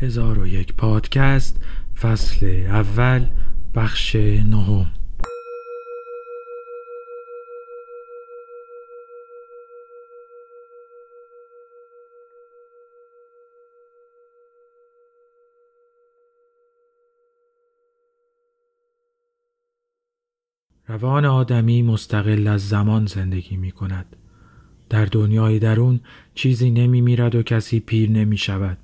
هزار و یک پادکست فصل اول بخش نهم روان آدمی مستقل از زمان زندگی می کند. در دنیای درون چیزی نمی میرد و کسی پیر نمی شود.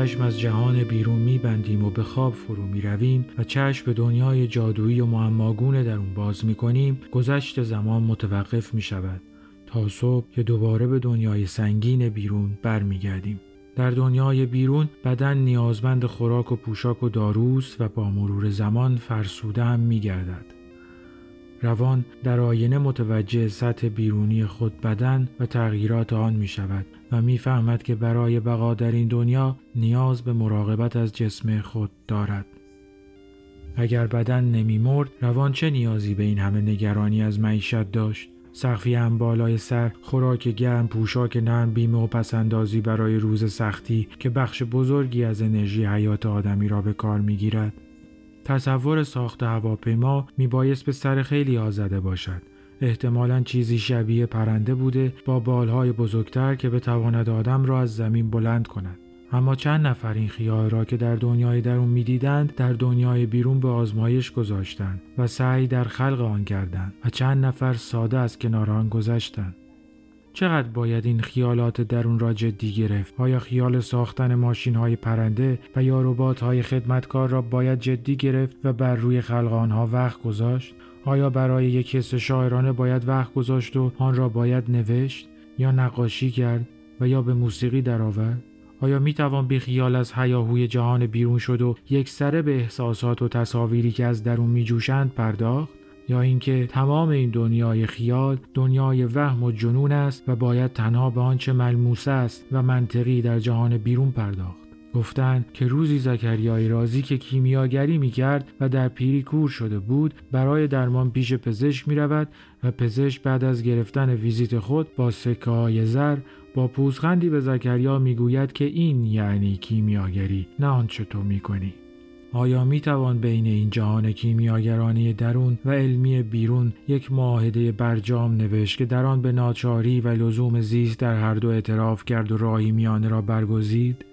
چشم از جهان بیرون میبندیم و به خواب فرو می رویم و چشم به دنیای جادویی و معماگونه در اون باز می کنیم گذشت زمان متوقف می شود تا صبح که دوباره به دنیای سنگین بیرون برمیگردیم. در دنیای بیرون بدن نیازمند خوراک و پوشاک و داروست و با مرور زمان فرسوده هم می گردد. روان در آینه متوجه سطح بیرونی خود بدن و تغییرات آن می شود و می‌فهمد که برای بقا در این دنیا نیاز به مراقبت از جسم خود دارد. اگر بدن نمی مرد روان چه نیازی به این همه نگرانی از معیشت داشت؟ سخفی هم بالای سر، خوراک گرم، پوشاک نرم، بیمه و پسندازی برای روز سختی که بخش بزرگی از انرژی حیات آدمی را به کار می گیرد. تصور ساخت هواپیما میبایست به سر خیلی آزده باشد. احتمالا چیزی شبیه پرنده بوده با بالهای بزرگتر که بتواند آدم را از زمین بلند کند. اما چند نفر این خیال را که در دنیای درون می‌دیدند در دنیای بیرون به آزمایش گذاشتند و سعی در خلق آن کردند و چند نفر ساده از کنار آن گذشتند. چقدر باید این خیالات درون را جدی گرفت؟ آیا خیال ساختن ماشین های پرنده و یا ربات های خدمتکار را باید جدی گرفت و بر روی خلق آنها وقت گذاشت؟ آیا برای یک حس شاعرانه باید وقت گذاشت و آن را باید نوشت یا نقاشی کرد و یا به موسیقی درآورد؟ آیا می توان بی خیال از هیاهوی جهان بیرون شد و یک سره به احساسات و تصاویری که از درون می جوشند پرداخت؟ یا اینکه تمام این دنیای خیال دنیای وهم و جنون است و باید تنها به آنچه ملموس است و منطقی در جهان بیرون پرداخت گفتند که روزی زکریای رازی که کیمیاگری می کرد و در پیری کور شده بود برای درمان پیش پزشک می رود و پزشک بعد از گرفتن ویزیت خود با سکه های زر با پوزخندی به زکریا می گوید که این یعنی کیمیاگری نه آنچه تو می کنی. آیا می توان بین این جهان کیمیاگرانی درون و علمی بیرون یک معاهده برجام نوشت که در آن به ناچاری و لزوم زیست در هر دو اعتراف کرد و راهی میانه را برگزید؟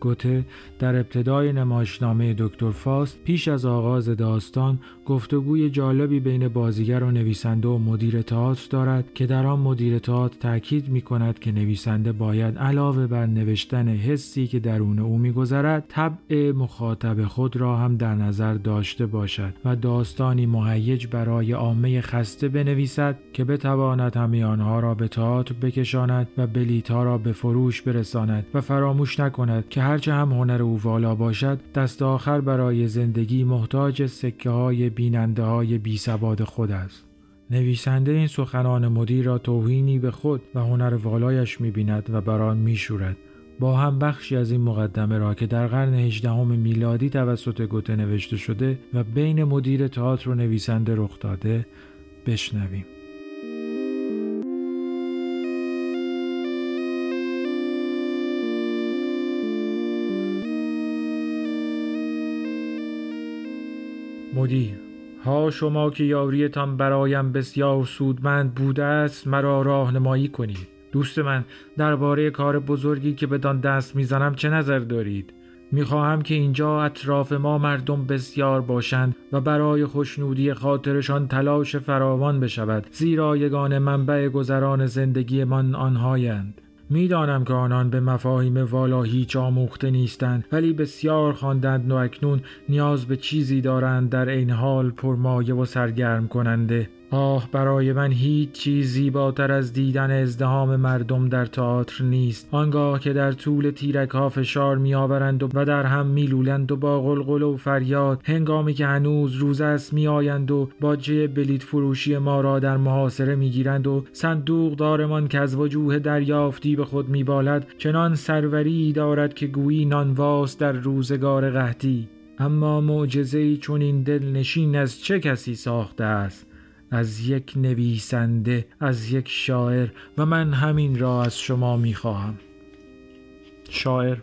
گوته در ابتدای نمایشنامه دکتر فاست پیش از آغاز داستان گفتگوی جالبی بین بازیگر و نویسنده و مدیر تئاتر دارد که در آن مدیر تئاتر تاکید می کند که نویسنده باید علاوه بر نوشتن حسی که درون او میگذرد طبع مخاطب خود را هم در نظر داشته باشد و داستانی مهیج برای عامه خسته بنویسد که بتواند همه آنها را به تئاتر بکشاند و بلیتها را به فروش برساند و فراموش نکند که هرچه هم هنر او والا باشد دست آخر برای زندگی محتاج سکه های بیننده های بی سواد خود است. نویسنده این سخنان مدیر را توهینی به خود و هنر والایش می‌بیند و بر آن میشورد با هم بخشی از این مقدمه را که در قرن هجدهم میلادی توسط گوته نوشته شده و بین مدیر تئاتر و نویسنده رخ داده بشنویم مدیر ها شما که یاریتان برایم بسیار سودمند بوده است مرا راهنمایی کنید. دوست من درباره کار بزرگی که بدان دست می‌زنم چه نظر دارید؟ می‌خواهم که اینجا اطراف ما مردم بسیار باشند و برای خوشنودی خاطرشان تلاش فراوان بشود زیرا یگان منبع گذران زندگیمان آنهایند. می‌دانم که آنان به مفاهیم والا هیچ آموخته نیستند ولی بسیار خواندند و اکنون نیاز به چیزی دارند در این حال پرمایه و سرگرم کننده. آه برای من هیچ چیز زیباتر از دیدن ازدهام مردم در تئاتر نیست. آنگاه که در طول تیرک ها فشار می آورند و در هم می لولند و با غلغل و فریاد هنگامی که هنوز روز است می آیند و باجه بلیت فروشی ما را در محاصره می گیرند و صندوق دارمان که از وجوه دریافتی به خود می بالد چنان سروری دارد که گویی نانواس در روزگار قحطی. اما معجزه چون این دلنشین از چه کسی ساخته است؟ از یک نویسنده از یک شاعر و من همین را از شما می‌خواهم. شاعر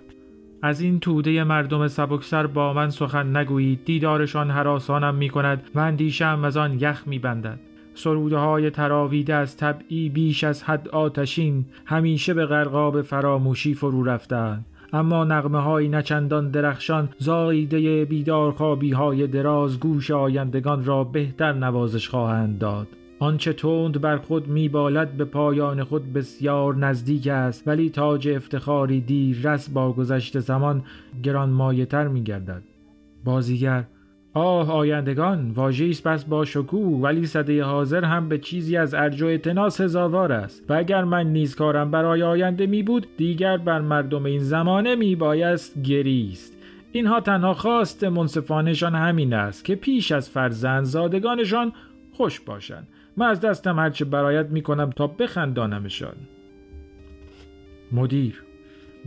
از این توده مردم سبکسر با من سخن نگویید. دیدارشان حراسانم می کند و اندیشم از آن یخ می بندد سروده های تراویده از طبعی بیش از حد آتشین همیشه به غرقاب فراموشی فرو رفتند. اما نغمه های نچندان درخشان زاییده بیدار خوابی های دراز گوش آیندگان را بهتر نوازش خواهند داد آنچه تند بر خود میبالد به پایان خود بسیار نزدیک است ولی تاج افتخاری دیر رس با گذشت زمان گران تر می گردد. بازیگر آه آیندگان واژه‌ای پس با شکوه ولی صده حاضر هم به چیزی از ارج و اعتنا سزاوار است. و اگر من نیز کارم برای آینده می بود دیگر بر مردم این زمانه می بایست گریست. اینها تنها خواست منصفانشان همین است که پیش از فرزند زادگانشان خوش باشند. من از دستم هرچه برایت می کنم تا بخندانمشان. مدیر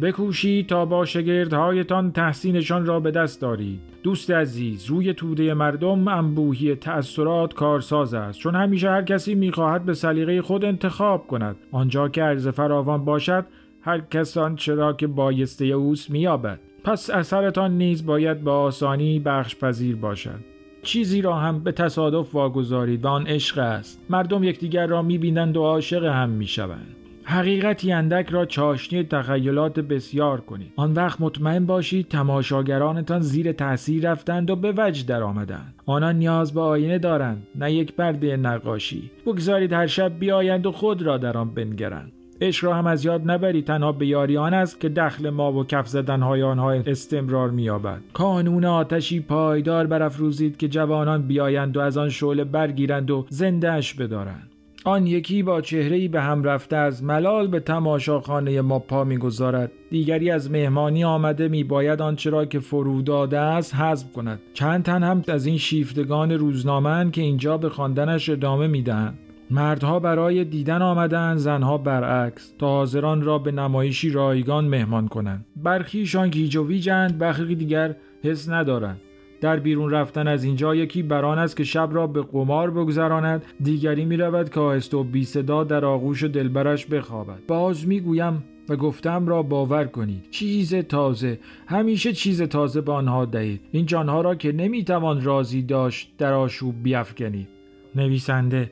بکوشید تا با شگردهایتان تحسینشان را به دست دارید دوست عزیز روی توده مردم انبوهی تأثیرات کارساز است. چون همیشه هر کسی می‌خواهد به سلیقه خود انتخاب کند. آنجا که عرض فراوان باشد هر کس آنچه را که بایسته اوست مییابد. پس اثرتان نیز باید به آسانی بخش پذیر باشد. چیزی را هم به تصادف واگذارید و آن عشق است. مردم یکدیگر را می‌بینند و عاشق هم می‌شوند. حقیقتی اندک را چاشنی تخیلات بسیار کنید. آن وقت مطمئن باشید تماشاگرانتان زیر تاثیر رفتند و به وجه در آمدند. آنان نیاز به آینه دارند نه یک پرده نقاشی. بگذارید هر شب بیایند و خود را در آن بنگرند. عشق را هم از یاد نبرید. تنها به یاری آن است که دخل ما و کف زدنهای آنها استمرار مییابد. کانون آتشی پایدار برافروزید که جوانان بیایند و از آن شعله برگیرند و زندهش بدارند. آن یکی با چهرهی به هم رفته از ملال به تماشاخانه ما پا می‌گذارد. دیگری از مهمانی آمده می باید آنچه که فرو داده است حذف کند. چند تن هم از این شیفتگان روزنامه که اینجا به خواندنش ادامه می‌دهند. مردها برای دیدن آمدن زنها برعکس. تا حاضران را به نمایشی رایگان مهمان کنند. برخیشان گیج و ویجند برخی دیگر حس ندارند. در بیرون رفتن از اینجا یکی بران است که شب را به قمار بگذراند. دیگری می رود که آهسته و بی صدا در آغوش دلبرش بخوابد. باز می گویم و گفتم را باور کنید. چیز تازه. همیشه چیز تازه به آنها دهید. این جانها را که نمی‌توان راضی داشت در آشوب بیافکنید. نویسنده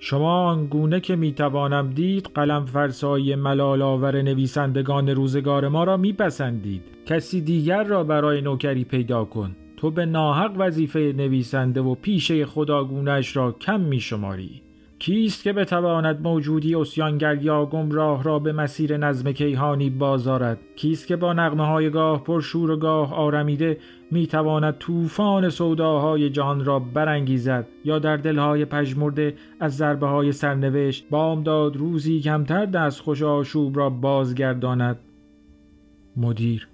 شما آنگونه که می‌توانم دید قلم فرسای ملال آور نویسندگان روزگار ما را میپسندید. کسی دیگر را برای نوکری پیدا کن. تو به ناحق وظیفه نویسنده و پیشه خداگونش را کم می شماری. کیست که بتواند موجودی اسیانگر یا گمراه را به مسیر نظم کیهانی بازارد؟ کیست که با نغمه های گاه پرشور و گاه آرمیده می‌تواند طوفان سوداهای جهان را برانگیزد؟ یا در دلهای پژمرده از ضربه های سرنوشت بامداد روزی کمتر دست خوش آشوب را بازگرداند؟ مدیر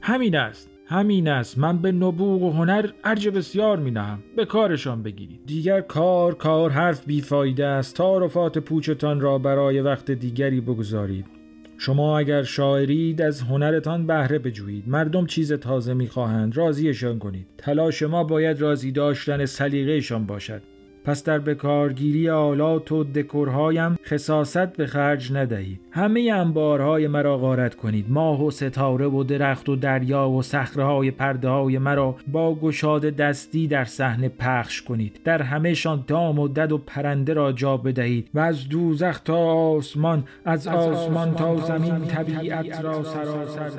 همین است. همین است. من به نبوغ و هنر ارج بسیار می نهم به کارشان بگیرید. دیگر کار کار حرف بیفایده است. تعارفات پوچتان را برای وقت دیگری بگذارید. شما اگر شاعرید از هنرتان بهره بجویید. مردم چیز تازه می‌خواهند. راضیشان کنید. تلاش ما باید راضی داشتن سلیقهشان باشد. پس در بکارگیری آلات و دکورهایم خصاصت به خرج ندهید. همه انبارهای مرا غارت کنید. ماه و ستاره و درخت و دریا و صخرههای پرده های مرا با گشاد دستی در صحنه پخش کنید. در همهشان دام و دد و پرنده را جا بدهید و از دوزخ تا آسمان از, آسمان, تا زمین طبیعت را سراسر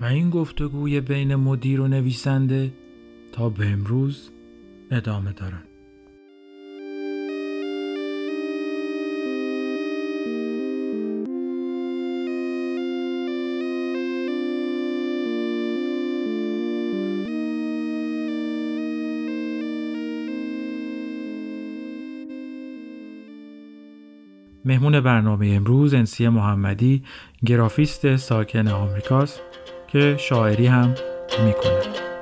و این گفتگوی بین مدیر و نویسنده تا به امروز ادامه دارن مهمون برنامه امروز انسی محمدی گرافیست ساکن آمریکاست که شاعری هم می‌کنه.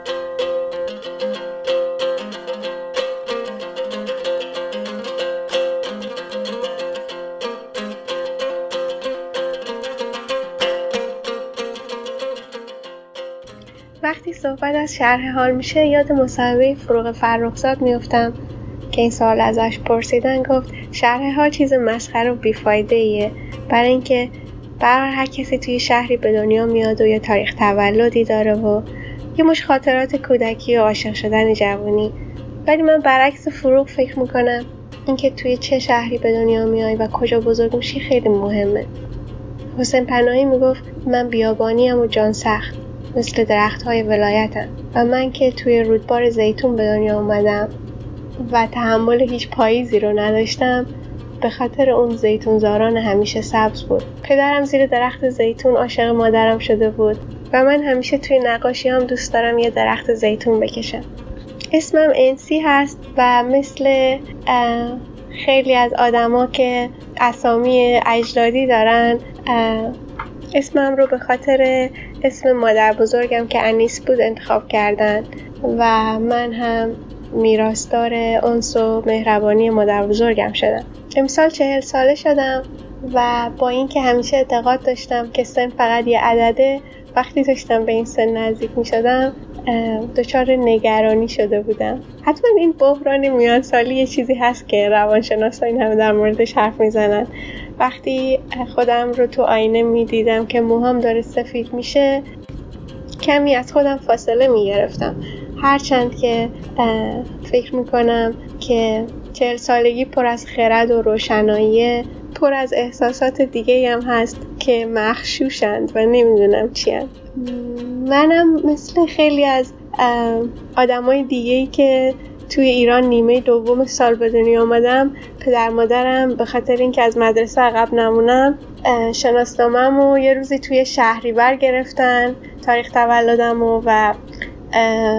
صحبت از شرح حال میشه یاد مصاحبه فروغ فرخزاد میفتم که این سوال ازش پرسیدن گفت شرح حال چیز مسخره و بیفایده ایه برای اینکه بر هر کسی توی شهری به دنیا میاد و یه تاریخ تولدی داره و یه مش خاطرات کودکی و عاشق شدن جوانی. ولی من برعکس فروغ فکر می‌کنم اینکه توی چه شهری به دنیا میای و کجا بزرگ میشی خیلی مهمه. حسین پناهی می‌گفت من بیابانیم و جان سخت. مثل درخت های ولایتم. و من که توی رودبار زیتون به دنیا اومدم و تحمل هیچ پاییزی رو نداشتم به خاطر اون زیتون زاران همیشه سبز بود. پدرم زیر درخت زیتون عاشق مادرم شده بود و من همیشه توی نقاشی هم دوست دارم یه درخت زیتون بکشم. اسمم انسی هست و مثل خیلی از آدما که اسامی اجدادی دارن اسمم رو به خاطر اسم مادر بزرگم که انیس بود انتخاب کردن و من هم میراستار انس و مهربانی مادر بزرگم شدم. امسال چهل ساله شدم و با اینکه همیشه اعتقاد داشتم که سن فقط یه عدده وقتی داشتم به این سن نزدیک می شدم دچار نگرانی شده بودم. حتما این بحران میان سالی یه چیزی هست که روانشناسا این همه در موردش حرف می‌زنن. وقتی خودم رو تو آینه می‌دیدم که موهام داره سفید میشه کمی از خودم فاصله می‌گرفتم. هرچند که فکر می‌کنم که چهل سالگی پر از خرد و روشنایی پر از احساسات دیگه هم هست که مخشوشند و نمی‌دونم چی هست. منم مثل خیلی از آدمای دیگه ای که توی ایران نیمه دوم سال به دنیا آمدم پدر مادرم به خاطر اینکه از مدرسه عقب نمونم شناسنامم و یه روزی توی شهری بر گرفتن تاریخ تولدم و, و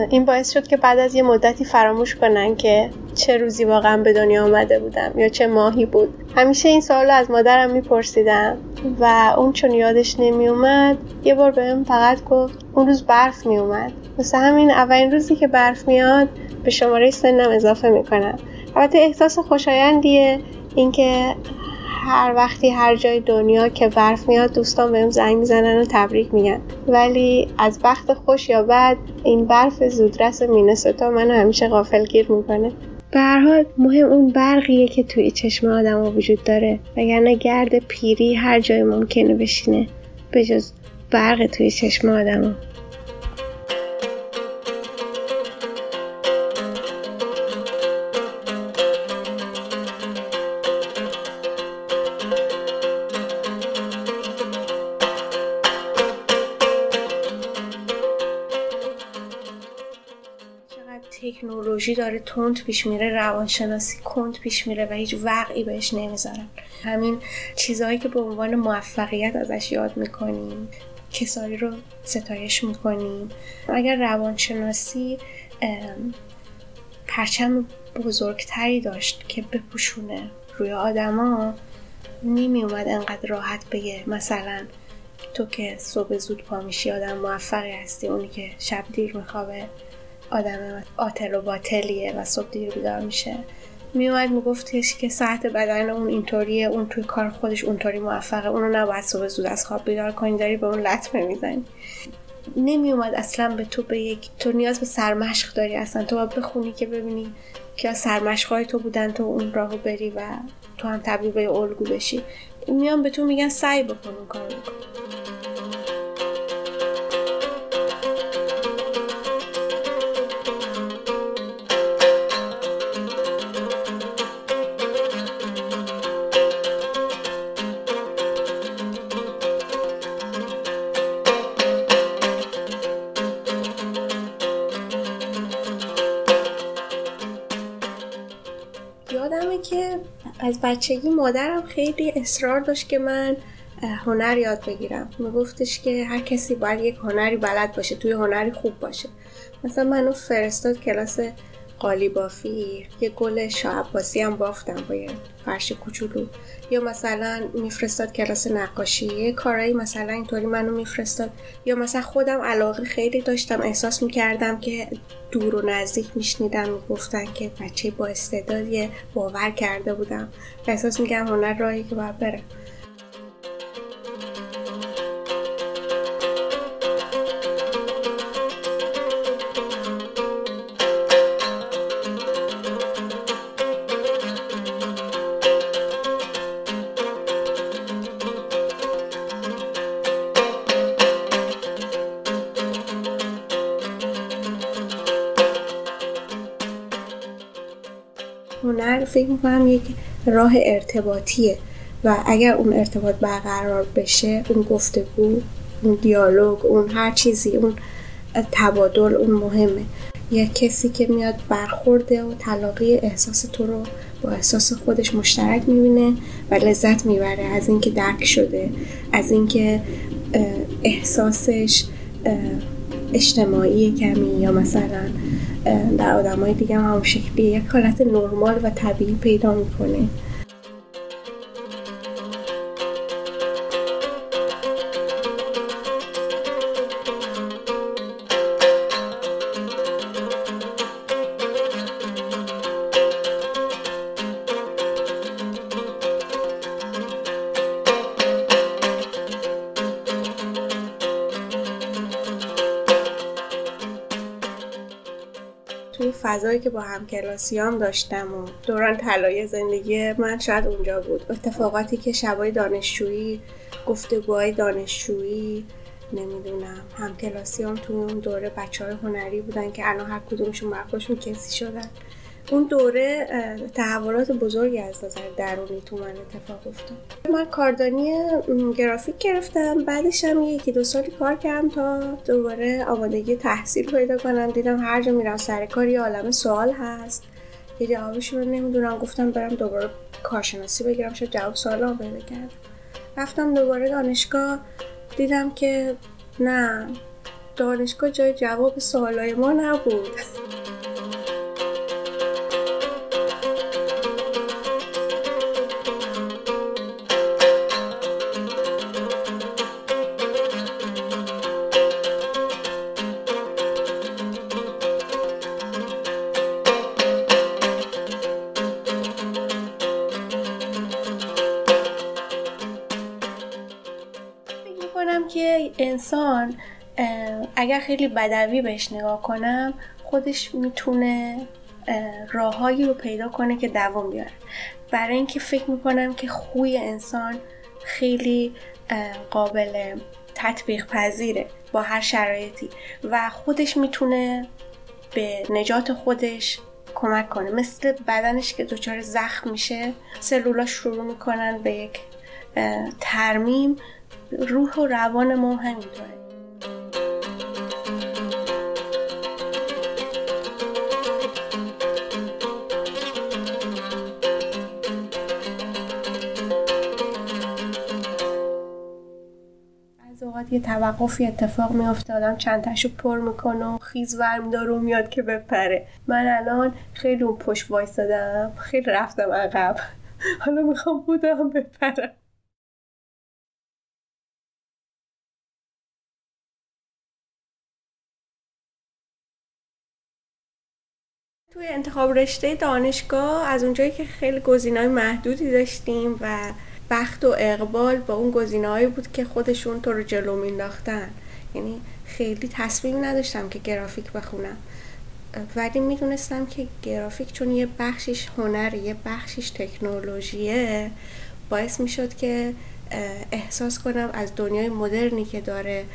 این باعث شد که بعد از یه مدتی فراموش کنن که چه روزی واقعا به دنیا آمده بودم یا چه ماهی بود. همیشه این سوال از مادرم میپرسیدم و اون چون یادش نمیومد یه بار بهم فقط گفت اون روز برف میومد مثل همین اولین روزی که برف میاد به شماره سنم اضافه می‌کنم. البته احساس خوشایندیه اینکه هر وقتی هر جای دنیا که برف میاد دوستان بهم زنگ می‌زنن و تبریک میگن. ولی از بخت خوش یا بد این برف زودرس مینسوتا منو همیشه غافلگیر می‌کنه. به هر حال مهم اون برقیه که توی چشم آدم وجود داره. وگرنه گرد پیری هر جای ممکنه بشینه. به جز برق توی چشم آدم تکنولوژی داره تند پیش میره روانشناسی کند پیش میره و هیچ وقعی بهش نمی‌ذارن. همین چیزهایی که به عنوان موفقیت ازش یاد می‌کنیم کسایی رو ستایش می‌کنیم. اگر روانشناسی پرچم بزرگتری داشت که بپوشونه روی آدما نمی اومد انقدر راحت بگه مثلا تو که صبح زود پا میشی آدم موفقی هستی اونی که شب دیر میخوابه. آدم آتل و باطلیه و صبح دیر بیدار میشه. میومد میگفتش که ساعت بدن اون اینطوریه اون توی کار خودش اونطوری موفقه اونو نباید صبح زود از خواب بیدار کنی داری به اون لطمه می‌زنی. نمیومد اصلا به تو به یک تو نیاز به سرمشق داری اصلا. تو باید بخونی که ببینی که سرمشق های تو بودن تو اون راهو بری و تو هم تبدیل به الگو بشی. میان به تو میگن سعی بکن اون کار بچگی مادرم خیلی اصرار داشت که من هنر یاد بگیرم. میگفتش که هر کسی باید یک هنری بلد باشه توی هنری خوب باشه. مثلا منو فرستاد کلاس قالی بافی یه گل شعباسی هم بافتم با یه فرش کوچولو. یا مثلا میفرستاد کلاس نقاشی یه کارایی مثلا اینطوری منو میفرستاد. یا مثلا خودم علاقه خیلی داشتم احساس می‌کردم که دور و نزدیک میشنیدم می‌گفتن که بچه با استعدادیه باور کرده بودم. احساس می‌کردم هنر راهی که باید برم هنر فکر می‌کنم یک راه ارتباطیه و اگر اون ارتباط برقرار بشه اون گفتگو اون دیالوگ اون هر چیزی اون تبادل اون مهمه. یا کسی که میاد برخورده و تلاقی احساس تو رو با احساس خودش مشترک می‌بینه و لذت می‌بره از اینکه درک شده از اینکه احساسش اجتماعی کمی یا مثلا در آدم های دیگه هم شکلی یک حالت نرمال و طبیعی پیدا می‌کنه. فضایی که با هم کلاسیام داشتم و دوران طلایی زندگی من شاید اونجا بود. اتفاقاتی که شبای دانشجویی گفتگوهای دانشجویی نمی‌دونم هم کلاسیام توی اون دوره بچه های هنری بودن که الان هر کدومشون برخوشون کسی شدن. اون دوره تحولات بزرگی از نظر درونی تو من اتفاق افتاد. من کاردانی گرافیک گرفتم بعدش هم یکی دو سالی کار کردم تا دوباره آمادگی تحصیل پیدا کنم. دیدم هر جا میرم سر کار یه عالم سوال هست. که جوابش رو نمی‌دونم. گفتم برم دوباره کارشناسی بگیرم. شد جواب سوال پیدا کردم. رفتم دوباره دانشگاه. دیدم که نه دانشگاه جای جواب سوالای ما نبود. خیلی بدوی بهش نگاه کنم خودش می‌تونه راههایی رو پیدا کنه که دوام بیاره. برای اینکه فکر می‌کنم که خوی انسان خیلی قابل تطبیق پذیره با هر شرایطی و خودش می‌تونه به نجات خودش کمک کنه. مثل بدنش که دچار زخم میشه سلولاش شروع می‌کنن به یک ترمیم. روح و روان ما همینطوره از اوقات یه توقفی اتفاق میافته آدم چند تاشو پر می‌کنه و خیز ورم داره میاد که بپره. من الان خیلی اون پشت وایستادم خیلی رفتم عقب. حالا می‌خوام بودم بپرم. توی انتخاب رشته دانشگاه از اونجایی که خیلی گزینه‌های محدودی داشتیم و بخت و اقبال با اون گزینه‌هایی بود که خودشون تو رو جلو مینداختن یعنی خیلی تصمیم نداشتم که گرافیک بخونم. ولی می‌دونستم که گرافیک چون یه بخشش هنر یه بخشش تکنولوژیه باعث می‌شد که احساس کنم از دنیای مدرنی که داره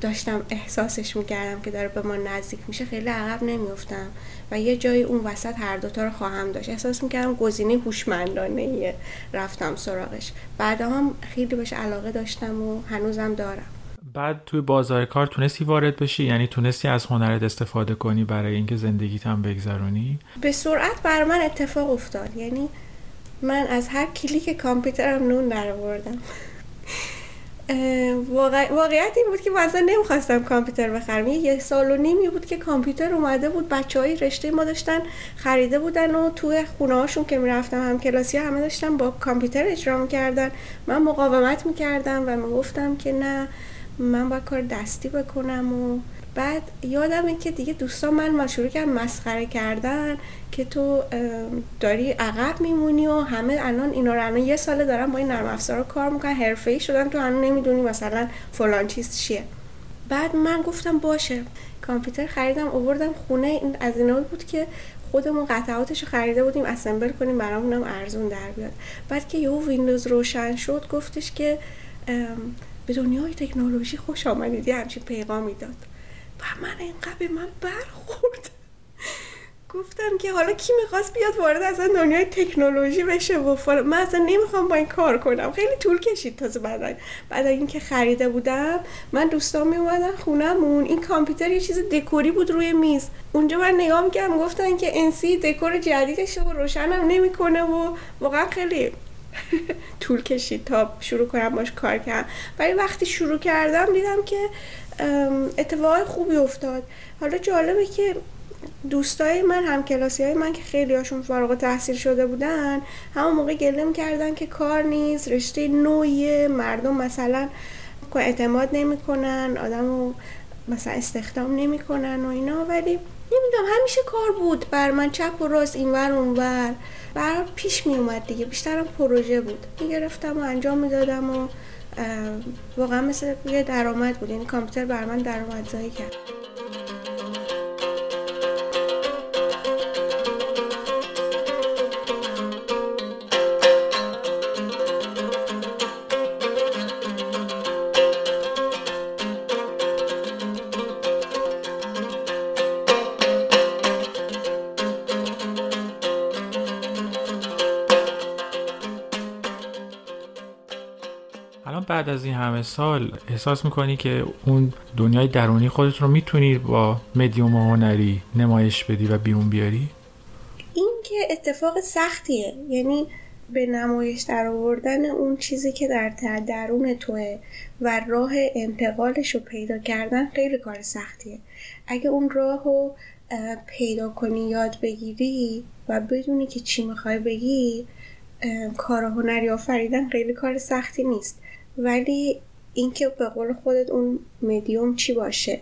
داشتم احساسش می‌کردم که داره به ما نزدیک میشه خیلی عقب نمیفتم و یه جایی اون وسط هر دوتا رو خواهم داشت. احساس می‌کردم گزینه هوشمندانه رفتم سراغش. بعدا هم خیلی بهش علاقه داشتم و هنوزم دارم. بعد توی بازار کار تونستی وارد بشی؟ یعنی تونستی از هنرت استفاده کنی برای اینکه زندگیت هم بگذرونی؟ به سرعت بر من اتفاق افتاد. یعنی من از هر کلیک کامپیوترم نون در آوردم واقعیت این بود که من نمی‌خواستم کامپیوتر بخرم. یه سال و نیمی بود که کامپیوتر اومده بود بچه های رشته ما داشتن خریده بودن و توی خونه هاشون که می‌رفتم هم کلاسی همه داشتن با کامپیوتر اجرا می‌کردن. من مقاومت می‌کردم و می‌گفتم که نه من باید کار دستی بکنم و بعد یادمه که دیگه دوستان من شروع کردم مسخره کردن که تو داری عقب میمونی و همه الان اینا رو الان یه ساله دارن با این نرم افزار کار می‌کنن حرفه‌ای شدن تو الان نمی‌دونی مثلا فلان چیز چیه. بعد من گفتم باشه. کامپیوتر خریدم آوردم خونه این از اینا بود که خودمون قطعاتش رو خریده بودیم اسمبل کنیم برامونم ارزون در بیاد. بعد که یهو ویندوز روشن شد گفتش که به دنیای تکنولوژی خوش آمدید همچین پیغامی داد. و من اینقدر به من برخورد. گفتم که حالا کی می‌خواست بیاد وارد از دنیای تکنولوژی بشه و من اصلا نمی‌خوام با این کار کنم. خیلی طول کشید تازه بعد بعد اینکه خریده بودم. من دوستان میومدن خونمون. این کامپیوتر یه چیز دکوری بود روی میز. اونجا من نگاه می‌کردم گفتن که انسی دکور جدیدش رو روشنم نمی‌کنه و واقعا خیلی طول کشید تا شروع کنم باش کار کردم. ولی وقتی شروع کردم دیدم که اتفاق خوبی افتاد. حالا جالبه که دوستای من هم کلاسی های من که خیلی هاشون فارغ تحصیل شده بودن همون موقع گله کردن که کار نیست رشته نوعیه مردم مثلا اعتماد نمی‌کنن آدم مثلا استخدام نمی‌کنن و اینا. ولی نمی‌دونم همیشه کار بود بر من چپ و راست اینور اونور. بر پیش می اومد دیگه بیشترم پروژه بود. می‌گرفتم و انجام می‌دادم و واقعا مثل یه درآمد بود. یعنی کامپیوتر بر من درآمدزایی کرد. بعد از این همه سال احساس می‌کنی که اون دنیای درونی خودت رو می‌تونی با مدیوم هنری نمایش بدی و بیرون بیاری؟ این که اتفاق سختیه. یعنی به نمایش در آوردن اون چیزی که در درون توه و راه انتقالش رو پیدا کردن خیلی کار سختیه. اگه اون راه رو پیدا کنی یاد بگیری و بدونی که چی می‌خوای بگی کار هنری آفریدن خیلی کار سختی نیست. ولی اینکه به قول خودت اون مدیوم چی باشه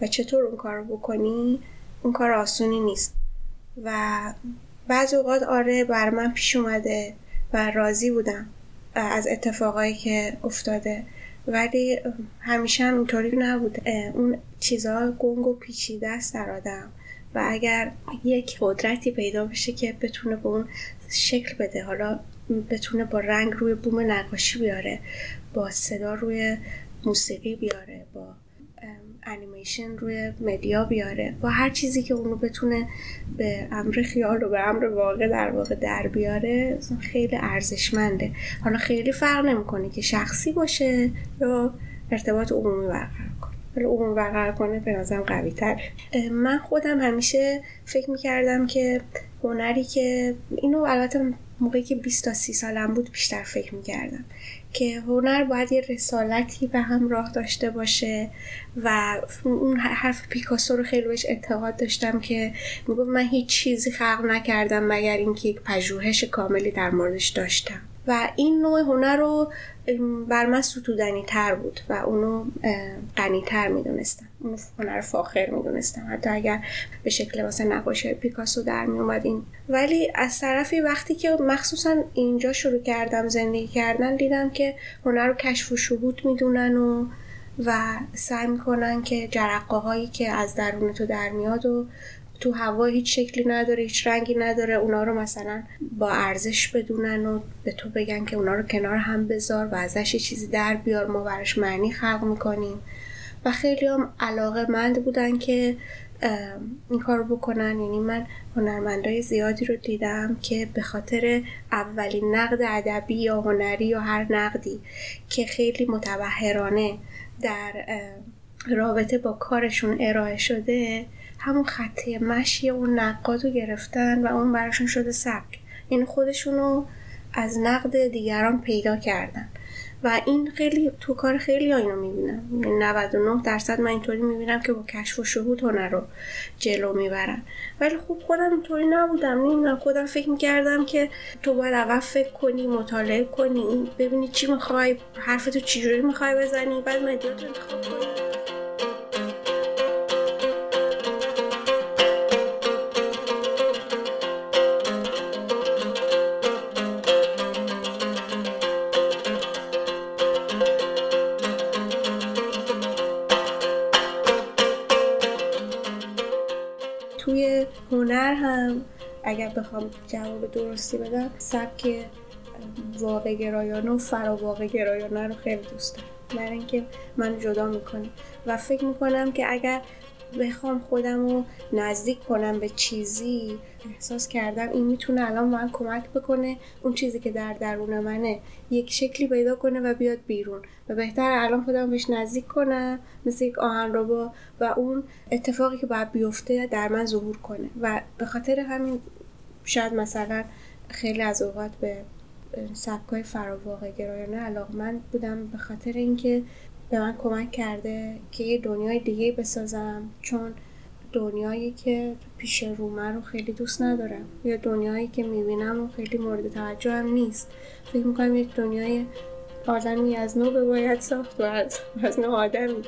و چطور اون کار بکنی اون کار آسونی نیست. و بعض اوقات آره بر من پیش اومده و راضی بودم از اتفاقایی که افتاده. ولی همیشه هم اینطوری نبوده اون چیزها گنگ و پیچیده است در آدم. و اگر یک قدرتی پیدا بشه که بتونه به اون شکل بده حالا بتونه با رنگ روی بوم نقاشی بیاره با صدا روی موسیقی بیاره با انیمیشن روی مدیا بیاره با هر چیزی که اونو بتونه به امر خیال و به امر واقع در واقع در بیاره خیلی ارزشمنده. حالا خیلی فرق نمی‌کنه که شخصی باشه یا ارتباط عمومی برقرار کنه. ولی عمومی برقرار کنه به نظرم قوی تر من خودم همیشه فکر می‌کردم که هنری که اینو البته موقعی که 20 تا 30 سالم بود بیشتر فکر می‌کردم. که هنر باید یه رسالتی به همراه داشته باشه و اون حرف پیکاسو رو خیلی بهش اعتقاد داشتم که می‌گفت من هیچ چیزی خلق نکردم مگر اینکه یک پژوهش کاملی در موردش داشتم. و این نوع هنر رو بر من ستودنی تر بود و اونو غنی تر می‌دونستم. اونو هنر فاخر می‌دونستم. حتی اگر به شکل واسه نقاشی پیکاسو در می اومد این. ولی از طرفی وقتی که مخصوصا اینجا شروع کردم زندگی کردن دیدم که هنر رو کشف و شهود می‌دونن و و سعی می‌کنن که جرقه هایی که از درون تو در میاد و تو هوا هیچ شکلی نداره هیچ رنگی نداره. اونا رو مثلا با ارزش بدونن و به تو بگن که اونا رو کنار هم بذار و ازش یه چیزی در بیار ما برش معنی خلق می‌کنیم. و خیلی هم علاقه مند بودن که این کار بکنن. یعنی من هنرمندای زیادی رو دیدم که به خاطر اولین نقد ادبی یا هنری یا هر نقدی که خیلی متبهرانه در رابطه با کارشون ارائه شده همون خطه مشی اون نقاد رو گرفتن و اون براشون شده سبک. این یعنی خودشونو از نقد دیگران پیدا کردن. و این خیلی تو کار خیلی اینو می‌بینم. 99 درصد من اینطوری می‌بینم که با کشف و شهود هنر رو جلو می‌برن. ولی خوب خودم اینطوری نبودم. نمی‌دونم خودم فکر می‌کردم که تو باید اول فکر کنی مطالعه کنی ببینی چی می‌خوای حرفتو چجوری می‌خوای بزنی بعد مدیات انتخاب کنی. اگر بخوام جواب درستی بدم سبک واقع گرایانه و فرا واقع گرایانه رو خیلی دوست دارم. برای اینکه من جدا می‌کنه و فکر می‌کنم که اگر بخوام خودم رو نزدیک کنم به چیزی احساس کردم این می‌تونه الان من کمک بکنه اون چیزی که در درون منه یک شکلی پیدا کنه و بیاد بیرون. و بهتر الان خودم بهش نزدیک کنم مثل یک آهن رو با و اون اتفاقی که باید بیفته در من ظهور کنه. و به خاطر همین شاید مثلا خیلی از اوقات به سبکای فراواقع گرایانه علاقمند بودم به خاطر اینکه به من کمک کرده که یه دنیای دیگه بسازم چون دنیایی که پیش رومه رو خیلی دوست ندارم. یا دنیایی که می‌بینم و خیلی مورد توجه هم نیست. فکر می‌کنم یک دنیای آدمی از نو باید ساخت و از, از نو آدمی.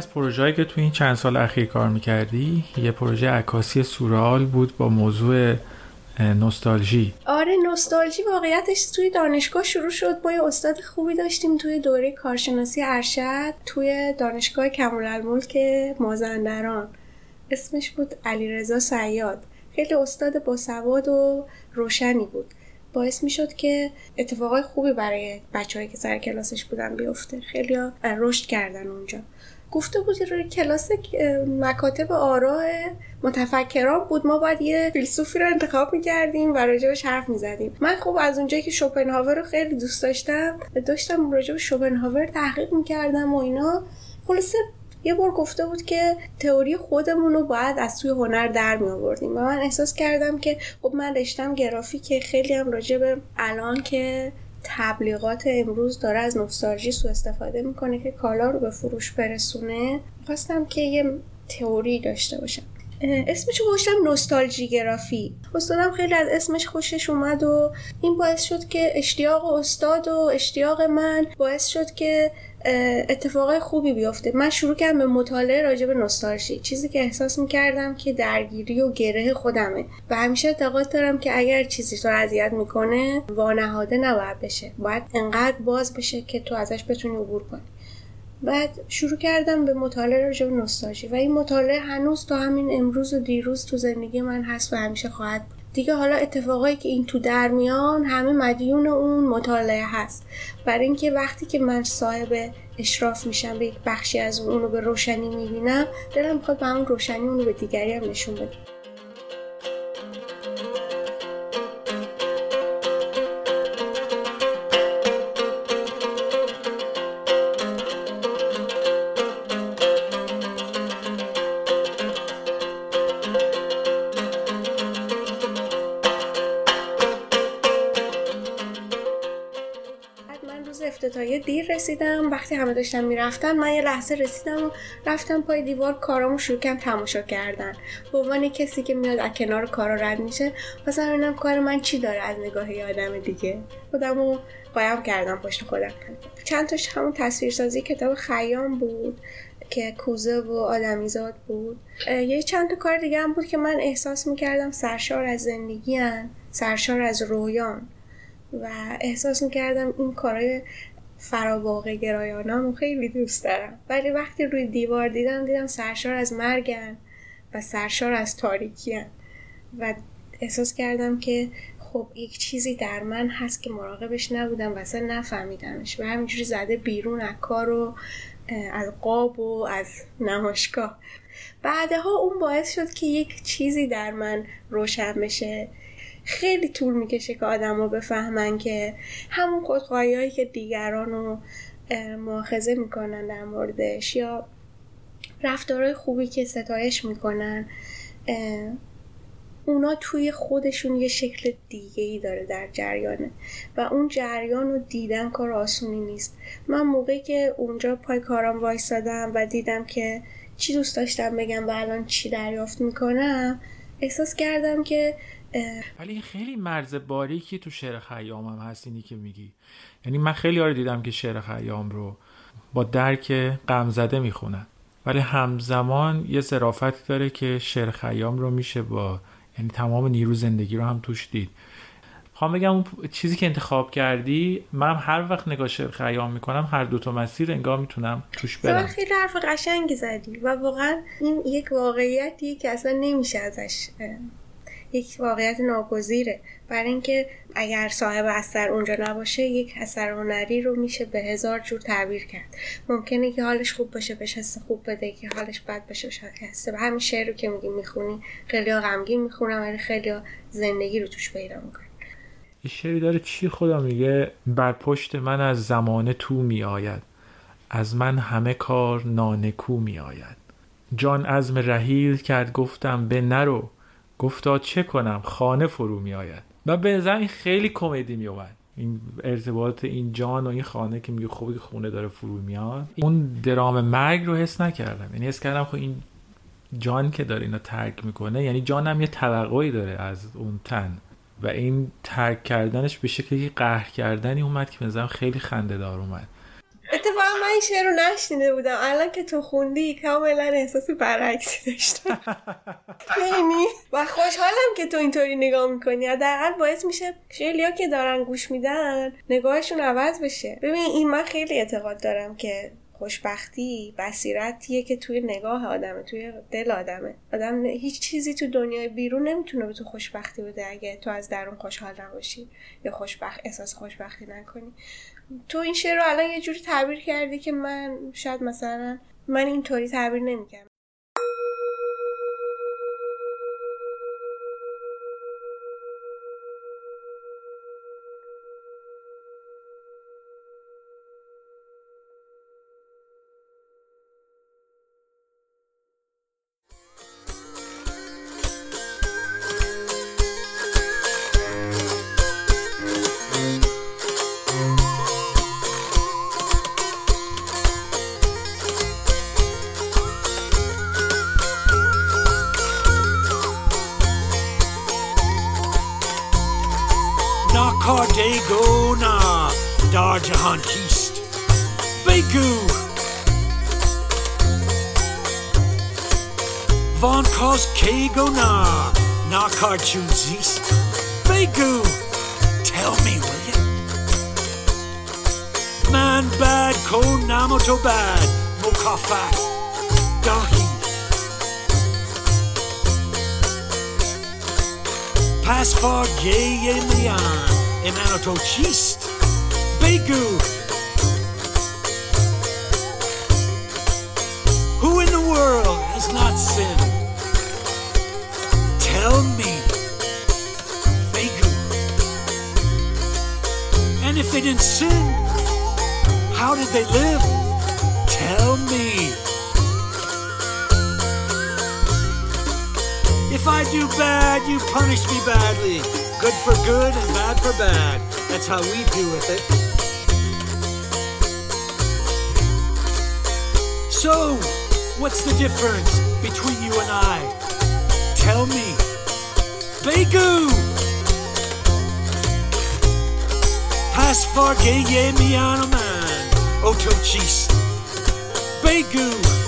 از پروژه‌ای که تو این چند سال اخیر کار می‌کردی یه پروژه عکاسی سورال بود با موضوع نوستالژی. آره نوستالژی واقعیتش توی دانشگاه شروع شد. با یه استاد خوبی داشتیم توی دوره کارشناسی ارشد توی دانشگاه کمالالملک مازندران. اسمش بود علیرضا سیاد. خیلی استاد باسواد و روشنی بود. باعث می شد که اتفاقای خوبی برای بچههایی که سر کلاسش بودن بیفته. خیلی رشد کردن اونجا. گفته بود روی کلاس مکاتب آراه متفکران بود. ما باید یه فیلسوفی رو انتخاب می‌کردیم و راجبش حرف می‌زدیم. من خب از اونجایی که شوپنهاور رو خیلی دوست داشتم داشتم راجب شوپنهاور تحقیق می‌کردم و اینا. خلاصه یه بار گفته بود که تئوری خودمون رو باید از توی هنر در می آوردیم و من احساس کردم که خب من رشتم گرافیک خیلی هم راجب الان که تبلیغات امروز داره از نوستالژی سو استفاده می‌کنه که کالا رو به فروش برسونه. خواستم که یه تئوری داشته باشم. اسمش گوشتم نوستالژی گرافی. استادم خیلی از اسمش خوشش اومد و این باعث شد که اشتیاق استاد و اشتیاق من باعث شد که اتفاقای خوبی بیفته. من شروع کردم به مطالعه راجع به نوستالژی. چیزی که احساس می‌کردم که درگیری و گره خودمه. و همیشه اعتقاد دارم که اگر چیزی تو اذیت می‌کنه وانهاده نباید بشه. باید انقدر باز بشه که تو ازش بتونی عبور کنی. بعد شروع کردم به مطالعه راجع به نوستالژی. و این مطالعه هنوز تا همین امروز و دیروز تو زندگی من هست و همیشه خواهد بود. دیگه حالا اتفاقایی که این تو در میان همه مدیون اون مطالعه هست. برای اینکه وقتی که من صاحب اشراف میشم به یک بخشی از اون رو به روشنی می‌بینم دلم می‌خواد به اون روشنی اون رو به دیگری هم نشون بدم دیر رسیدم. وقتی همه داشتم می‌رفتن من یه لحظه رسیدم و رفتم پای دیوار کارامو شروع کردم تماشا کردن. به عنوان کسی که میاد از کنار کارا رد میشه مثلا ببینم کار من چی داره از نگاه یه آدم دیگه. خودمو قایم کردم پشت خودم چند تاش همون تصویرسازی کتاب خیام بود که کوزه و آدمیزاد بود. یه چند تا کار دیگه هم بود که من احساس می‌کردم سرشار از زندگی سرشار از رویان. و احساس می‌کردم این کارهای فراواقع گرایانم خیلی دوست دارم. ولی وقتی روی دیوار دیدم دیدم سرشار از مرگن و سرشار از تاریکیان. و احساس کردم که خب یک چیزی در من هست که مراقبش نبودم و اصلا نفهمیدمش. و همینجوری زده بیرون از کار و از قاب و از نمایشگاه. بعدها اون باعث شد که یک چیزی در من روشن بشه. خیلی طول می‌کشه که آدم رو بفهمن که همون خودخواهی که دیگران رو مؤاخذه می‌کنن در موردش یا رفتارهای خوبی که ستایش می‌کنن اونا توی خودشون یه شکل دیگه ای داره در جریانه و اون جریان رو دیدن کار آسونی نیست. من موقعی که اونجا پای کارم وایستادم و دیدم که چی دوست داشتم بگم و الان چی دریافت می‌کنم احساس کردم که ولی خیلی مرز باریکی تو شعر خیام هم هست اینی که میگی. یعنی من خیلی آره دیدم که شعر خیام رو با درک غم زده می‌خونن. ولی همزمان یه ظرافتی داره که شعر خیام رو میشه با یعنی تمام نیرو زندگی رو هم توش دید. خواهم بگم اون چیزی که انتخاب کردی من هر وقت نگاه شعر خیام می‌کنم هر دوتا مسیر انگاه می‌تونم توش برم. خیلی حرف قشنگی زدی و واقعا این یک واقعیتی که اصلا نمیشه ازش یک واقعیت ناگزیره. برای اینکه اگر صاحب اثر اونجا نباشه یک اثر هنری رو میشه به هزار جور تعبیر کرد. ممکنه که حالش خوب باشه بهش حس خوب بده که حالش بد باشه بشه حس به همین شعر رو که میگی می‌خونی خیلی غمگین می‌خونم ولی خیلی زندگی رو توش پیدا می‌کنم یه شعری داره چی خدا میگه؟ بر پشت من از زمانه تو میآید. از من همه کار نانکو میآید. جان عزم رحیل کرد گفتم به نرو. گفتا چه کنم؟ خانه فرو می آید و به این خیلی کمدی می اومد این ارتباط این جان و این خانه که میگه خوبی خونه داره فرو میاد. اون درام مرگ رو حس نکردم. یعنی حس کردم خب این جان که داره اینا ترک می‌کنه یعنی جانم یه توقعی داره از اون تن. و این ترک کردنش به شکلی قهر کردنی اومد که مثلا خیلی خنده دار اومد. اتفاقا من این شعر رو نشنیده بودم. الان که تو خوندی کاملا احساس برعکسی داشتم. یعنی؟ و خوشحالم که تو اینطوری نگاه می‌کنی. حداقل باعث میشه خیلیا که دارن گوش میدن نگاهشون عوض بشه. ببین این من خیلی اعتقاد دارم که خوشبختی بصیرتیه که توی نگاه آدمه توی دل آدمه. آدم هیچ چیزی تو دنیای بیرون نمی‌تونه به تو خوشبختی بده اگه تو از درون خوشحال نباشی یا خوشبخت احساس خوشبختی نکنی. تو این شعر رو الان یه جوری تعبیر کردی که من شاید مثلا من اینطوری تعبیر نمی‌کنم Nakarchuzis. begu. tell me, will you? Man bad, ko namoto bad, mokafat, dahi. Pasfar ye ye mian, emanoto chist. begu. Punish me badly. Good for good and bad for bad. That's how we do with it. So, what's the difference between you and I? Tell me. Begu! Pas forgeye miano man, oh, otochis. Begu!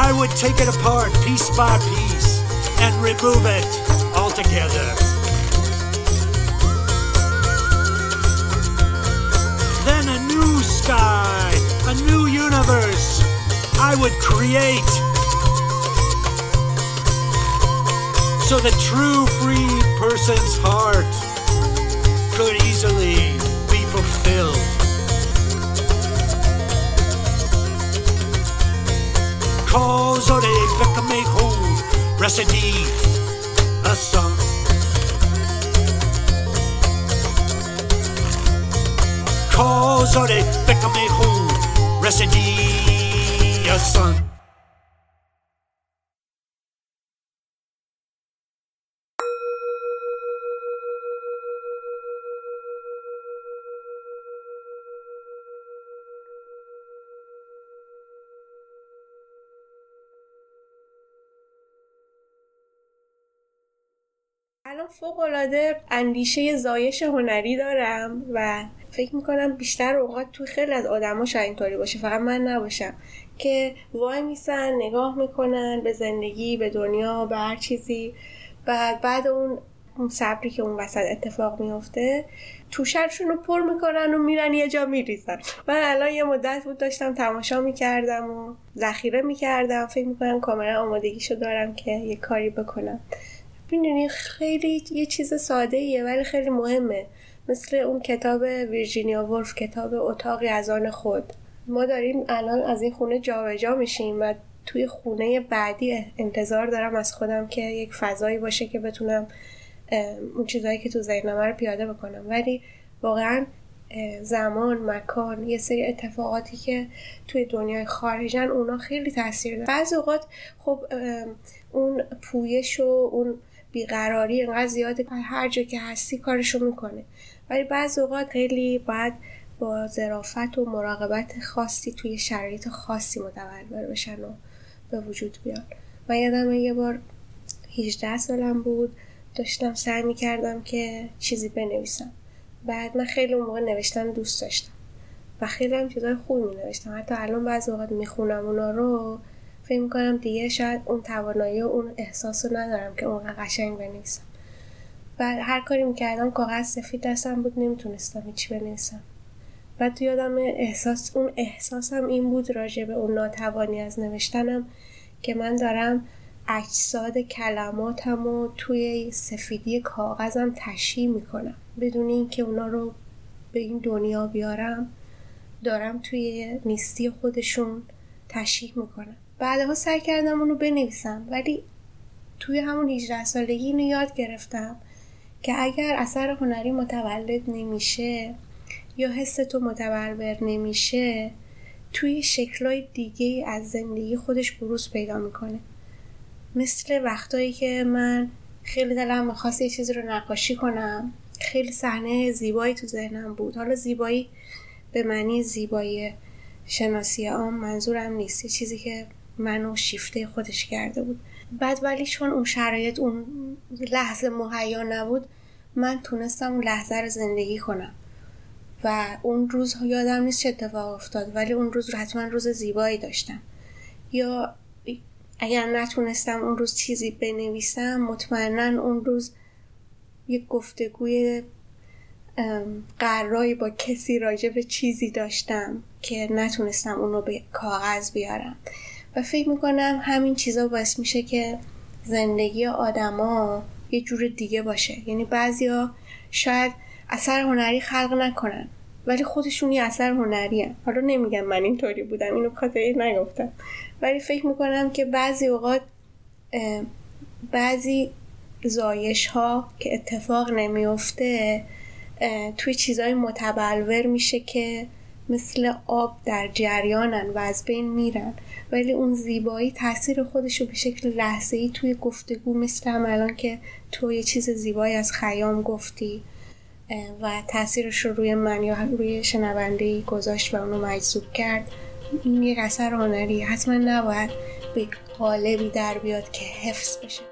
I would take it apart piece by piece and remove it altogether. Then a new sky, a new universe I would create. So the true free person's heart could easily be fulfilled. cause or they pick and make home Recipe, a song. Cause or they pick make hold. Recipe, a song. الان فوق العاده اندیشه زایش هنری دارم و فکر می‌کنم بیشتر اوقات توی خیلی از آدما شاید اینطوری باشه. فقط من نباشم. که وای میسن نگاه می‌کنن به زندگی به دنیا به هر چیزی. بعد بعد اون اون صبری که اون وسط اتفاق میفته توشرشون رو پر می‌کنن و میرن یه جا میریزن. من الان یه مدت بود داشتم تماشا می‌کردم و ذخیره می‌کردم. فکر می‌کنم کاملا آمادگیشو دارم که یه کاری بکنم. می‌دونی خیلی یه چیز ساده ایه ولی خیلی مهمه. مثل اون کتاب ویرجینیا ولف کتاب اتاقی از آن خود. ما داریم الان از این خونه جابجا جا میشیم و توی خونه بعدی انتظار دارم از خودم که یک فضایی باشه که بتونم اون چیزهایی که تو ذهنمه رو پیاده بکنم. ولی واقعا زمان مکان یه سری اتفاقاتی که توی دنیای خارجن اونا خیلی تاثیر داره بعضی اوقات خب اون پویش و اون بیقراری انقدر زیاده هر جا که هستی کارشو می‌کنه. ولی بعض اوقات خیلی باید با ظرافت و مراقبت خاصی توی شرایط خاصی متولد بشن و به وجود بیان. من یادم یه بار 18 سالم بود داشتم سعی می‌کردم که چیزی بنویسم. بعد من خیلی اون موقع نوشتن دوست داشتم و خیلی هم چیزای خوب می نوشتم. حتی الان بعض اوقات می‌خونم اونا رو فکر می‌کنم دیگه شاید اون توانایی و اون احساس رو ندارم که اونقدر قشنگ بنویسم. بعد هر کاری می‌کردم کاغذ سفید دستم بود نمی‌تونستم هیچی بنویسم. بعد یادم احساس اون احساسم این بود راجع به اون ناتوانی از نوشتنم که من دارم اجساد کلماتم و توی سفیدی کاغذم تشییع می‌کنم. بدون اینکه اونا رو به این دنیا بیارم دارم توی نیستی خودشون تشییع می‌کنم. بعدها سعی کردم اونو بنویسم ولی توی همون 18 سالگی اینو یاد گرفتم که اگر اثر هنری متولد نمیشه یا حس تو متبربر نمیشه توی شکلهای دیگه از زندگی خودش بروز پیدا می‌کنه. مثل وقتایی که من خیلی دلم می‌خواست یه چیزی رو نقاشی کنم خیلی صحنه زیبایی تو ذهنم بود. حالا زیبایی به معنی زیبایی شناسی عام منظورم نیست چیزی که منو شیفته خودش کرده بود. بعد ولی چون اون شرایط اون لحظه مهیا نبود من تونستم اون لحظه رو زندگی کنم. و اون روز یادم نیست چه اتفاق افتاد ولی اون روز حتما روز زیبایی داشتم. یا اگر نتونستم اون روز چیزی بنویسم مطمئنا اون روز یک گفتگوی قرایی با کسی راجع به چیزی داشتم که نتونستم اون رو به کاغذ بیارم. فکر می‌کنم همین چیزا باعث میشه که زندگی آدما یه جور دیگه باشه. یعنی بعضیا شاید اثر هنری خلق نکنن ولی خودشون یه اثر هنری هم. حالا نمیگم من اینطوری بودم اینو خاطر نگفتم. ولی فکر می‌کنم که بعضی اوقات بعضی زایش ها که اتفاق نمیفته توی چیزای متبلور میشه که مثل آب در جریانن و از بین میرن. ولی اون زیبایی تاثیر خودش رو به شکل لحظه ای توی گفتگو مثل هم الان که تو یه چیز زیبایی از خیام گفتی و تاثیرش رو روی من یا روی شنونده گذاشت و اونو مجذوب کرد این یک اثر هنری حتما نباید به قالبی در بیاد که حفظ بشه.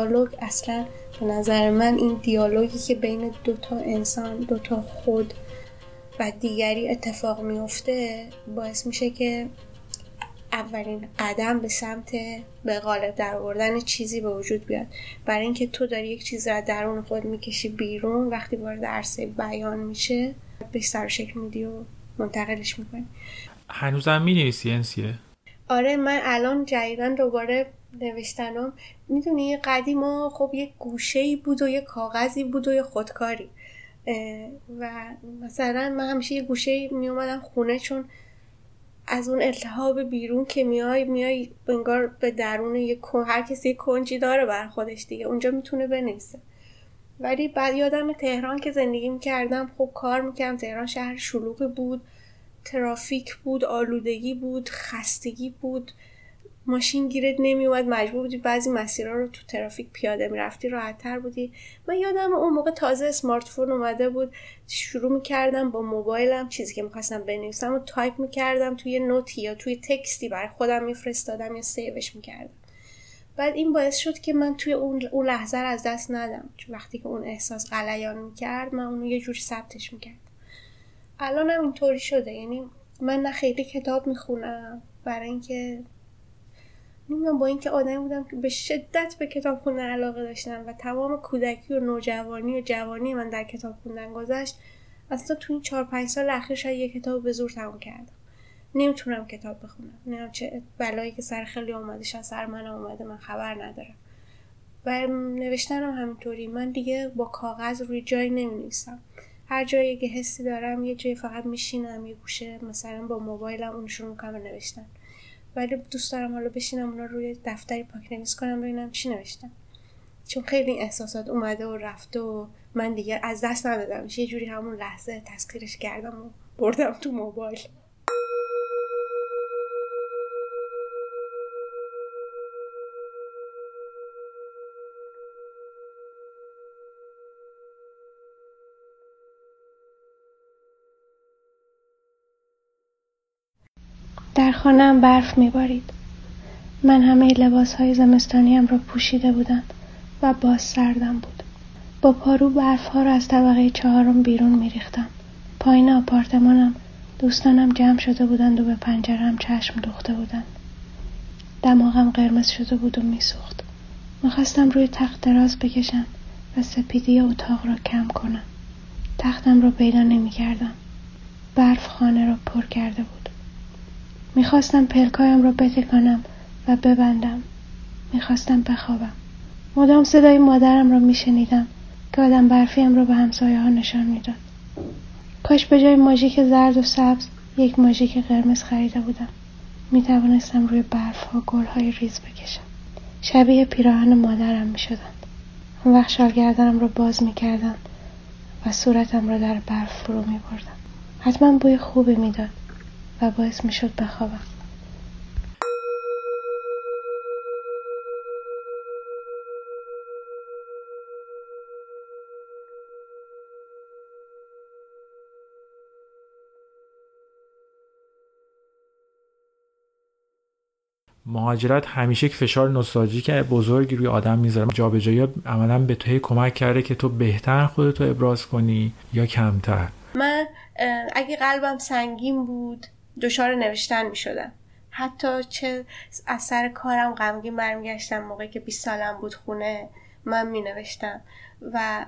دیالوگ اصلا به نظر من این دیالوگی که بین دوتا انسان دوتا خود و دیگری اتفاق میفته باعث میشه که اولین قدم به سمت به غالب در آوردن چیزی به وجود بیاد. برای اینکه تو داری یک چیز را درون خود می‌کشی بیرون وقتی وارد عرصه بیان میشه به سر شکل میدی و منتقلش می‌کنی. هنوزم می‌نویسی انسیه؟ آره من الان جدیدن دوباره نوشتنم. می‌دونی قدیما خب یه گوشه ای بود و یه کاغذی بود و یه خودکاری. و مثلا من همیشه یه گوشه می اومدم خونه چون از اون التهاب بیرون که میای میای انگار به درون یه هر کسی یه کنجی داره بر خودش دیگه. اونجا می‌تونه بنویسه. ولی بعد یادم تهران که زندگی می‌کردم خب کار می‌کردم. تهران شهر شلوغی بود ترافیک بود آلودگی بود خستگی بود. ماشین گیرت نمیومد مجبور بودی بعضی مسیرها رو تو ترافیک پیاده می‌رفتی راحتتر بودی. من یادم اون موقع تازه smartphone اومده بود شروع می‌کردم با موبایلم چیزی که می‌خواستم بنویسم و تایپ می‌کردم توی note ی یا توی text ی برای خودم میفرستادم یا save ش می‌کردم. بعد این باعث شد که من توی اون, اون لحظه رو از دست ندم. چون وقتی که اون احساس غلیان می‌کرد من اونو یه جوری ثبتش می‌کردم. الانم اینطوری شده. یعنی من نه خیلی کتاب می‌خونم برای اینکه نمی‌دونم با اینکه آدمی بودم که به شدت به کتاب خوندن علاقه داشتم و تمام کودکی و نوجوانی و جوانی من در کتاب خوندن گذشت اصلا تو این چهار پنج سال اخیر شاید یه کتاب به زور تموم کردم. نمی‌تونم کتاب بخونم. نمی‌دونم چه بلایی که سر خیلی آمده شاید سر من آمده من خبر ندارم. و نوشتنم همینطوری. من دیگه با کاغذ روی جای نمی هر جایی که حسی دارم یه جایی فقط میشینم یه گوشه مثلا با موبایلم اون شروع می‌کنم نوشتن. ولی دوست دارم حالا بشینم اونا روی دفتری پاک نویس کنم ببینم چی نوشتم چون خیلی احساسات اومده و رفته و من دیگه از دست ندادم یه جوری همون لحظه تسخیرش کردم و بردم تو موبایل. در خانهام برف میبارید. من همه لباس های زمستانیم را پوشیده بودم و باز سردم بود. با پارو برف ها را از طبقه چهارم بیرون میریختم. پایین آپارتمانم دوستانم جمع شده بودند و به پنجرم چشم دوخته بودند. دماغم قرمز شده بود و میسوخت. می‌خواستم روی تخت دراز بکشم و سپیدی اتاق را کم کنم. تختم را پیدا نمی‌کردم. برف خانه را پر کرده بود. می‌خواستم پلکایم را بتکانم و ببندم. می‌خواستم بخوابم. مدام صدای مادرم را میشنیدم که آدم برفیم را به همسایه ها نشان می‌داد. کاش به جای ماژیک زرد و سبز یک ماژیک قرمز خریده بودم. می توانستم روی برف ها گل های ریز بکشم. شبیه پیراهن مادرم می شدند اون وقت شالگردنم را باز می کردم و صورتم را در برف فرو می بردم حتما بوی خوبی می‌داد. و باعث می شد بخوابم. مهاجرت همیشه یک فشار نوستالژیک بزرگی روی آدم می‌ذاره. جابجایی عملا به تو کمک کرده که تو بهتر خودتو ابراز کنی یا کمتر؟ من اگه قلبم سنگین بود دچار نوشتن می‌شدم. حتی چه از سر کارم غمگین برمیگشتم موقعی که 20 سالم بود خونه من می نوشتم و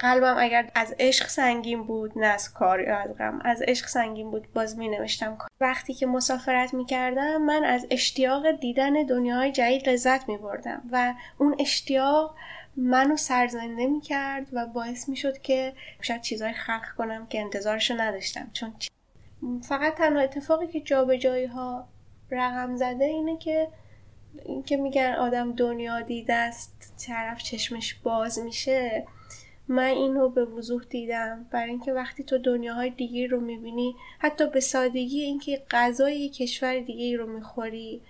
قلبم اگر از عشق سنگین بود نه از کار یا از غم از عشق سنگین بود باز می نوشتم وقتی که مسافرت می کردم من از اشتیاق دیدن دنیاهای جدید لذت می بردم و اون اشتیاق منو سرزنده می کرد و باعث می شد که شاید چیزهای خلق کنم که انتظارشو نداشتم. چون فقط تنها اتفاقی که جابجایی ها رقم زده اینه که اینکه میگن آدم دنیا دیده است طرف چشمش باز میشه. من اینو به وضوح دیدم برای اینکه وقتی تو دنیاهای دیگه رو می‌بینی حتی به سادگی اینکه غذای کشور دیگه رو می‌خوری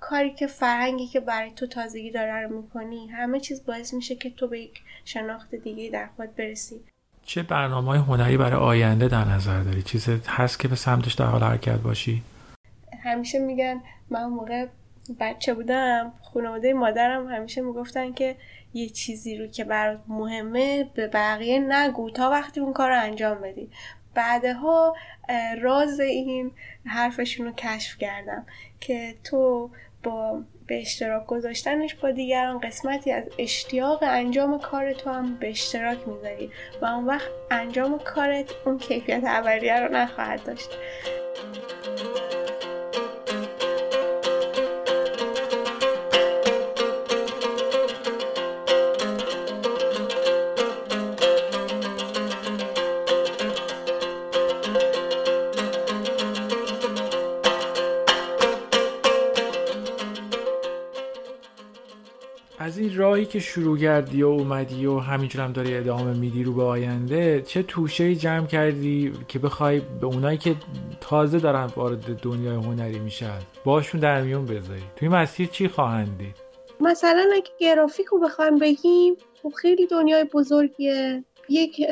کاری که فرهنگی که برای تو تازگی داره رو می‌کنی همه چیز باعث میشه که تو به یک شناخت دیگه در خود برسی. چه برنامه های هنری برای آینده در نظر داری؟ چیز هست که به سمتش در حال حرکت باشی؟ همیشه میگن من موقع بچه بودم خانواده مادرم همیشه می‌گفتن که یه چیزی رو که برات مهمه به بقیه نگو تا وقتی اون کار رو انجام بدی بعدها راز این حرفشون رو کشف کردم که تو با به اشتراک گذاشتنش با دیگران قسمتی از اشتیاق انجام کار تو هم به اشتراک می‌ذاری و اون وقت انجام کارت اون کیفیت اولیه رو نخواهد داشت. از این راهی که شروع کردی و اومدی و همینجور هم داری ادامه میدی رو به آینده چه توشه جمع کردی که بخوای به اونایی که تازه دارن وارد دنیای هنری میشن باشون در میون بذاری؟ توی مسیر چی خواهند دید؟ مثلا اگه گرافیک رو بخوایم بگیم خب خیلی دنیای بزرگیه. یک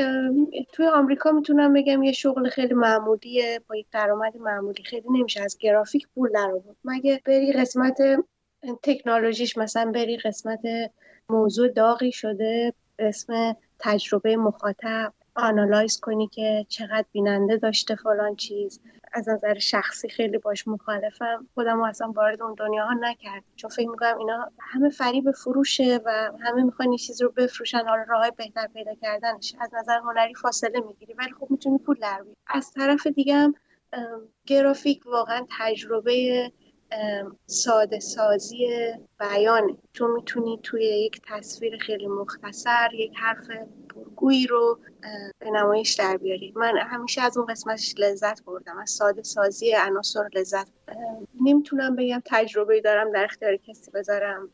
توی آمریکا می‌تونم بگم یه شغل خیلی معمولیه با یک درآمد معمولی خیلی نمیشه از گرافیک پول در آورد مگه بری قسمت تکنولوژیش مثلا بری قسمت موضوع داغی شده اسم تجربه مخاطب آنالایز کنی که چقدر بیننده داشته فلان چیز. از نظر شخصی خیلی باش مخالفم. خودم اصلا وارد اون دنیا ها نکرد چون فکر می‌کنم اینا همه فریب فروشه و همه می‌خوان یه چیز رو بفروشن. حالا راه بهتر پیدا کردنش. از نظر هنری فاصله می‌گیری. ولی خب می‌تونی پول در از طرف دیگه هم گرافیک واقعا تجربه ساده سازی بیانه. چون می‌تونی توی یک تصویر خیلی مختصر یک حرف پرگویی رو به نمایش در بیاری. من همیشه از اون قسمتش لذت بردم از ساده سازی عناصر لذت. نمی‌تونم بگم تجربه دارم در اختیار کسی بذارم.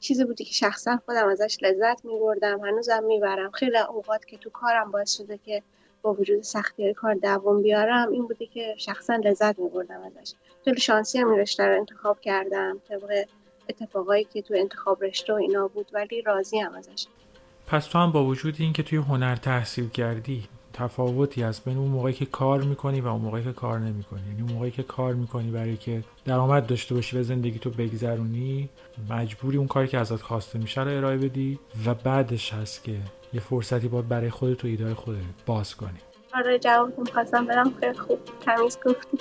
چیزی بودی که شخصا خودم ازش لذت میبردم هنوزم می‌برم. خیلی اوقات که تو کارم باعث شده که با وجود سختی کار دوام بیارم این بوده که شخصا لذت میبردم ازش. خیلی شانسی هم رشته رو انتخاب کردم طبق اتفاقایی که تو انتخاب رشته و اینا بود ولی راضی هم ازش. پس تو هم با وجود این که توی هنر تحصیل کردی تفاوتی هست بین اون موقعی که کار می‌کنی و اون موقعی که کار نمی‌کنی. یعنی اون موقعی که کار می‌کنی برای که درآمد داشته باشی و زندگی تو بگذرونی مجبوری اون کاری که ازت خواسته میشه رو ارائه بدی و بعدش هست که یه فرصتی باید برای خودت و ایدای خودت باز کنی. آره جواب می‌خواستم برم خیلی خوب. تمیز گفتی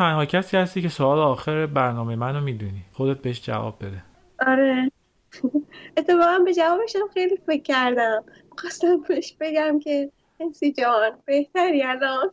تنها کسی هستی که سوال آخر برنامه منو می‌دونی. خودت بهش جواب بده. آره. اتفاقا به جوابش خیلی فکر کردم. خواستم بهش بگم که انسی جان بهتری الان.